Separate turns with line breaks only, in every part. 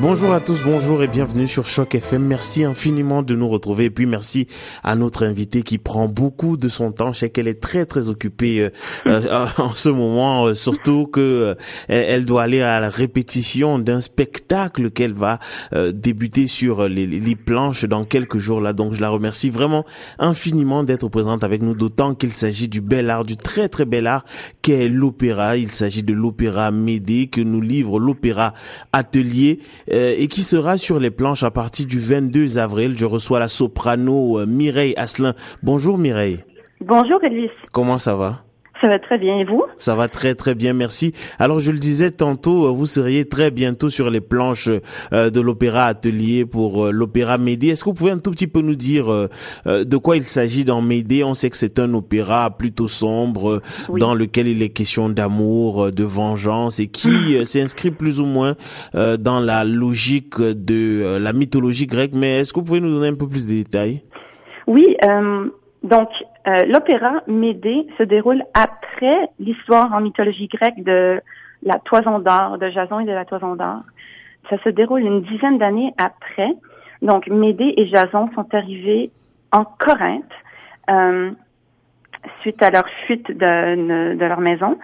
Bonjour à tous, bonjour et bienvenue sur Choc FM. Merci infiniment de nous retrouver et puis merci à notre invitée qui prend beaucoup de son temps. Je sais qu'elle est très très occupée euh, euh, en ce moment, euh, surtout que elle doit aller à la répétition d'un spectacle qu'elle va débuter sur les, les, planches dans quelques jours là. Donc je la remercie vraiment infiniment d'être présente avec nous, d'autant qu'il s'agit du bel art, du très très bel art qu'est l'opéra. Il s'agit de l'opéra Médée que nous livre l'opéra Atelier. Euh, et qui sera sur les planches à partir du 22 avril. Je reçois la soprano euh, Mireille Asselin. Bonjour Mireille.
Bonjour Elvis.
Comment ça va?
Ça va très bien et vous?
Ça va très très bien, merci. Alors je le disais tantôt, euh, vous seriez très bientôt sur les planches de l'opéra Atelier pour l'opéra Médée. Est-ce que vous pouvez un tout petit peu nous dire de quoi il s'agit dans Médée? On sait que c'est un opéra plutôt sombre dans lequel il est question d'amour, de vengeance et qui s'inscrit plus ou moins dans la logique de la mythologie grecque. Mais est-ce que vous pouvez nous donner un peu plus de détails?
Oui, donc euh, l'opéra Médée se déroule après l'histoire en mythologie grecque de la Toison d'or, de Jason et de la Toison d'or. Ça se déroule une dizaine d'années après. Donc Médée et Jason sont arrivés en Corinthe euh, suite à leur fuite de, de leur maison.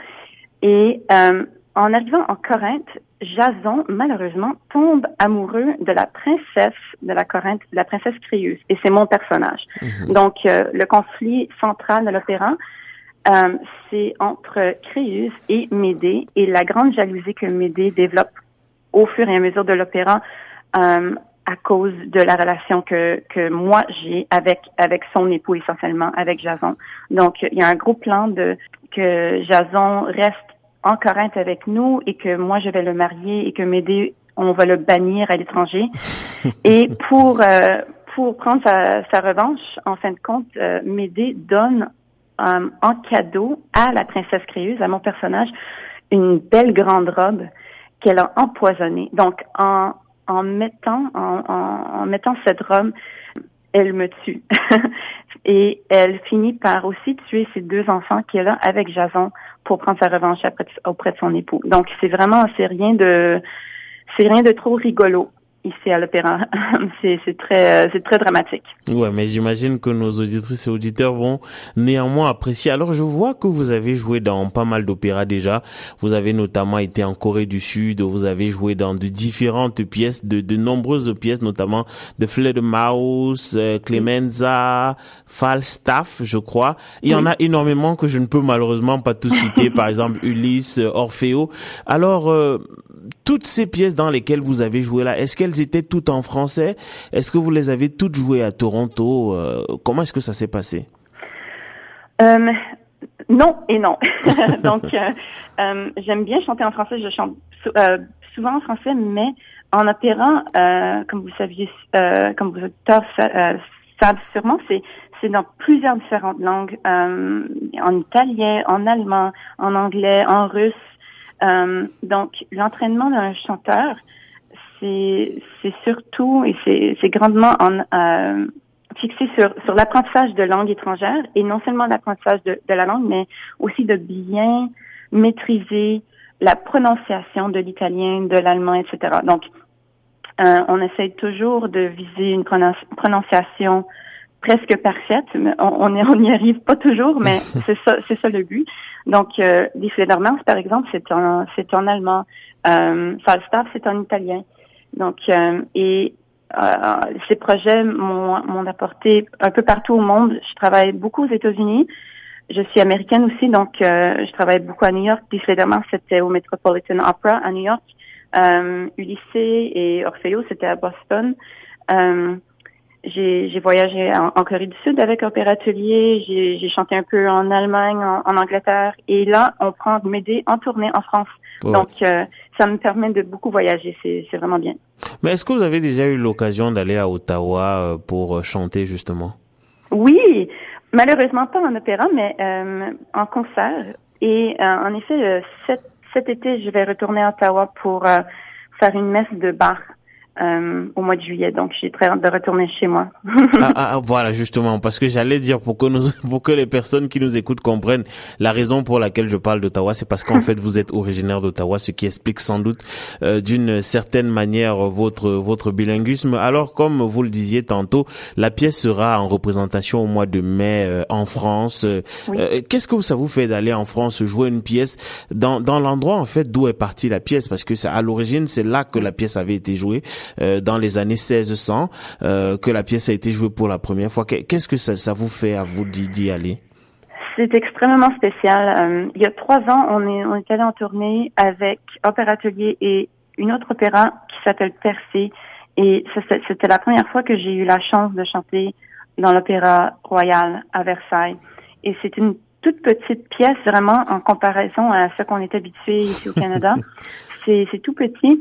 Et euh, en arrivant en Corinthe, Jason, malheureusement, tombe amoureux de la princesse de la Corinthe, la princesse Créus, et c'est mon personnage. Mhm. Donc, euh, le conflit central de l'opéra, euh, c'est entre Créus et Médée, et la grande jalousie que Médée développe au fur et à mesure de l'opéra euh, à cause de la relation que, que moi j'ai avec avec son époux essentiellement, avec Jason. Donc, il y a un gros plan de que Jason reste en Corinthe avec nous et que moi je vais le marier et que Médée on va le bannir à l'étranger. et pour euh, pour prendre sa, sa, revanche, en fin de compte, euh, Médée donne euh, en cadeau à la princesse Créuse, à mon personnage, une belle grande robe qu'elle a empoisonnée. Donc en en mettant en, en, en mettant cette robe, elle me tue. et elle finit par aussi tuer ses deux enfants qu'elle a avec Jason pour prendre sa revanche auprès de son époux. Donc c'est vraiment c'est rien de c'est rien de trop rigolo ici à l'opéra. c'est c'est très euh, c'est très dramatique.
Ouais, mais j'imagine que nos auditrices et auditeurs vont néanmoins apprécier. Alors je vois que vous avez joué dans pas mal d'opéras déjà. Vous avez notamment été en Corée du Sud, vous avez joué dans de différentes pièces de de nombreuses pièces notamment de Fledermaus, euh, Clemenza, Falstaff, je crois. Il y en a énormément que je ne peux malheureusement pas tout citer, par exemple Ulysse, Orfeo. Alors euh, toutes ces pièces dans lesquelles vous avez joué là, est-ce qu'elles étaient toutes en français? Est-ce que vous les avez toutes jouées à Toronto? Euh, Comment est-ce que ça s'est passé?
Euh, Non et non. Donc, euh, j'aime bien chanter en français. Je chante souvent en français, mais en opéra, comme vous saviez, comme vous savez sûrement, c'est c'est dans plusieurs différentes langues, en italien, en allemand, en anglais, en russe. Euh, donc, l'entraînement d'un chanteur, c'est surtout et c'est grandement en, euh, fixé sur, sur l'apprentissage de langue étrangère et non seulement l'apprentissage de, la langue, mais aussi de bien maîtriser la prononciation de l'italien, de l'allemand, etc. Donc, euh, on essaye toujours de viser une prononciation presque parfaite. Mais on, on n'y arrive pas toujours, mais c'est ça, c'est ça le but. Donc, euh, Die par exemple, c'est en, c'est en allemand. Euh, Falstaff, c'est en italien. Donc, euh, et euh, ces projets m'ont apporté un peu partout au monde. Je travaille beaucoup aux États-Unis. Je suis américaine aussi, donc euh, je travaille beaucoup à New York. Die c'était au Metropolitan Opera à New York. Euh, Ulysses et Orfeo, c'était à Boston. Euh, j'ai voyagé en, Corée du Sud avec Opéra Atelier, j'ai chanté un peu en Allemagne, en, Angleterre, et là, on prend m'aider en tournée en France. Donc, euh, ça me permet de beaucoup voyager, c'est vraiment bien.
Mais est-ce que vous avez déjà eu l'occasion d'aller à Ottawa euh, pour euh, chanter justement?
Oui, malheureusement pas en opéra, mais en concert. Et en effet, cet, cet été, je vais retourner à Ottawa pour faire une messe de bar euh, au mois de juillet. Donc, j'ai très hâte de retourner chez moi.
Ah, ah, ah, voilà, justement, parce que j'allais dire pour que nous, pour que les personnes qui nous écoutent comprennent la raison pour laquelle je parle d'Ottawa, c'est parce qu'en fait vous êtes originaire d'Ottawa, ce qui explique sans doute euh, d'une certaine manière votre votre bilinguisme. Alors, comme vous le disiez tantôt, la pièce sera en représentation au mois de mai euh, en France. Qu'est-ce que ça vous fait d'aller en France jouer une pièce dans dans l'endroit en fait d'où est partie la pièce, parce que à l'origine c'est là que la pièce avait été jouée. Euh, dans les années 1600 euh, que la pièce a été jouée pour la première fois. Qu'est-ce que ça, ça vous fait à vous d'y aller?
C'est extrêmement spécial. Euh, il y a trois ans, on est, on est allé en tournée avec Opéra Atelier et une autre opéra qui s'appelle Percé. Et c'était la première fois que j'ai eu la chance de chanter dans l'Opéra Royal à Versailles. Et c'est une toute petite pièce vraiment en comparaison à ce qu'on est habitué ici au Canada. c'est tout petit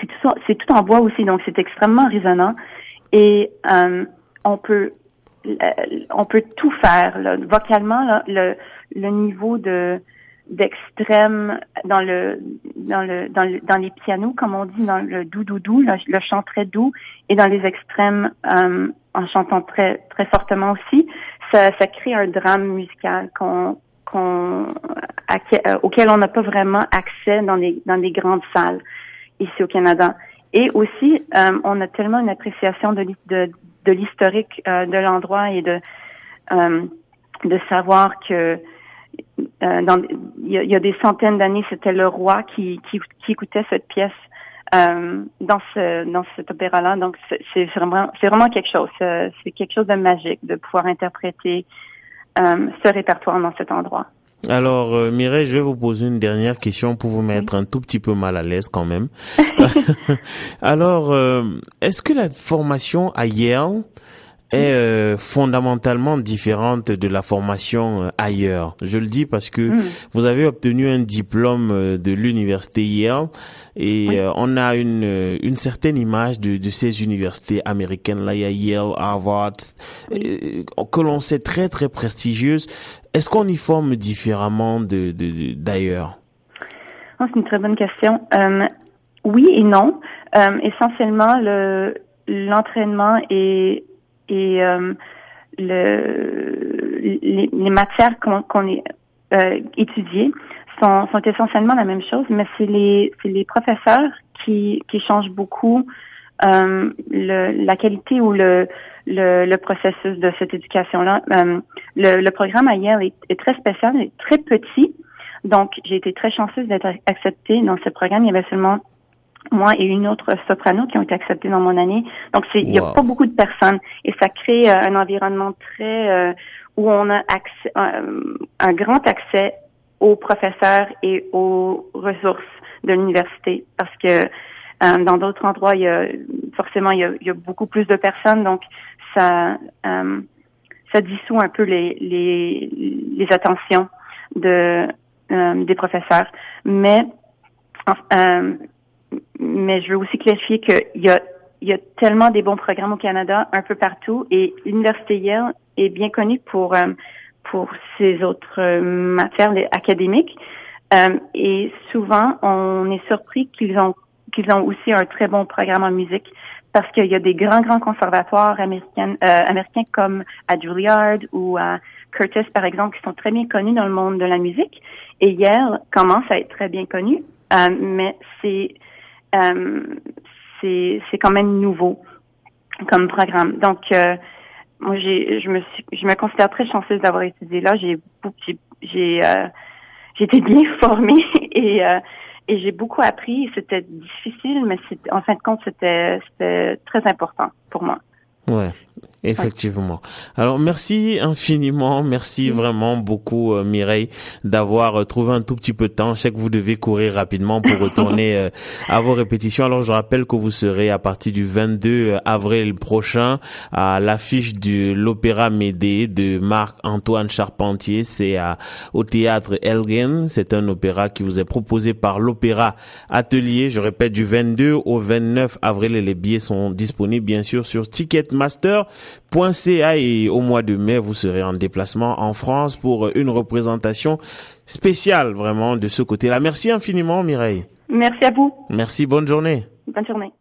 c'est tout, c'est tout en bois aussi, donc c'est extrêmement résonnant. Et euh, on peut euh, on peut tout faire. Là. Vocalement, là, le, le niveau de d'extrême dans le dans le dans le, dans les pianos comme on dit dans le doux doux doux le, chant très doux et dans les extrêmes euh, en chantant très très fortement aussi ça ça crée un drame musical qu'on qu'on auquel on n'a pas vraiment accès dans les dans les grandes salles ici au Canada. Et aussi, euh, on a tellement une appréciation de, de, de l'historique euh, de l'endroit et de euh, de savoir que dans il y, a des centaines d'années, c'était le roi qui, qui, qui écoutait cette pièce dans ce dans cet opéra-là. Donc c'est vraiment c'est vraiment quelque chose. C'est quelque chose de magique de pouvoir interpréter ce répertoire dans cet endroit.
Alors, euh, Mireille, je vais vous poser une dernière question pour vous mettre un tout petit peu mal à l'aise quand même. Alors, euh, est-ce que la formation à Yale est euh, fondamentalement différente de la formation euh, ailleurs. Je le dis parce que hmm. vous avez obtenu un diplôme de l'université Yale et on a une une certaine image de, de ces universités américaines là, il y a Yale, Harvard, que l'on sait très très prestigieuses. Est-ce qu'on y forme différemment de d'ailleurs?
Oh, C'est une très bonne question. Euh, oui et non. Euh, essentiellement, le l'entraînement et et euh, le les, les matières qu'on est euh, étudiées sont, sont essentiellement la même chose, mais c'est les les professeurs qui qui changent beaucoup euh, le, la qualité ou le le, le processus de cette éducation-là. Euh, le, le, programme à Yale est, est, très spécial, est très petit. Donc, j'ai été très chanceuse d'être acceptée dans ce programme. Il y avait seulement moi et une autre soprano qui ont été acceptées dans mon année. Donc, c'est, il n'y a pas beaucoup de personnes et ça crée euh, un environnement très euh, où on a accès, un grand accès aux professeurs et aux ressources de l'université parce que euh, dans d'autres endroits, il y a forcément il y a, il y a beaucoup plus de personnes, donc ça euh, ça dissout un peu les les, les attentions de euh, des professeurs. Mais euh, mais je veux aussi clarifier qu'il y a il y a tellement des bons programmes au Canada, un peu partout, et l'université Yale est bien connue pour pour ses autres matières académiques. et souvent, on est surpris qu'ils ont qu'ils ont aussi un très bon programme en musique parce qu'il y a des grands, grands conservatoires américains, euh, américains comme à Juilliard ou à Curtis, par exemple, qui sont très bien connus dans le monde de la musique. Et Yale commence à être très bien connu, euh, mais c'est euh, c'est c'est quand même nouveau comme programme. Donc euh, moi j'ai je me suis je me considère très chanceuse d'avoir étudié là. J'ai j'ai j'ai euh, été bien formée et et j'ai beaucoup appris. C'était difficile, mais en fin de compte, c'était très important pour moi.
Ouais. Effectivement. Alors merci infiniment, merci vraiment beaucoup euh, Mireille d'avoir euh, trouvé un tout petit peu de temps. Je sais que vous devez courir rapidement pour retourner euh, à vos répétitions. Alors je rappelle que vous serez à partir du 22 avril prochain à l'affiche de l'opéra Médée de Marc-Antoine Charpentier. C'est au théâtre Elgin. C'est un opéra qui vous est proposé par l'opéra Atelier. Je répète du 22 au 29 avril et les billets sont disponibles bien sûr sur Ticketmaster. .ca et au mois de mai, vous serez en déplacement en France pour une représentation spéciale vraiment de ce côté-là. Merci infiniment Mireille.
Merci à vous.
Merci, bonne journée.
Bonne journée.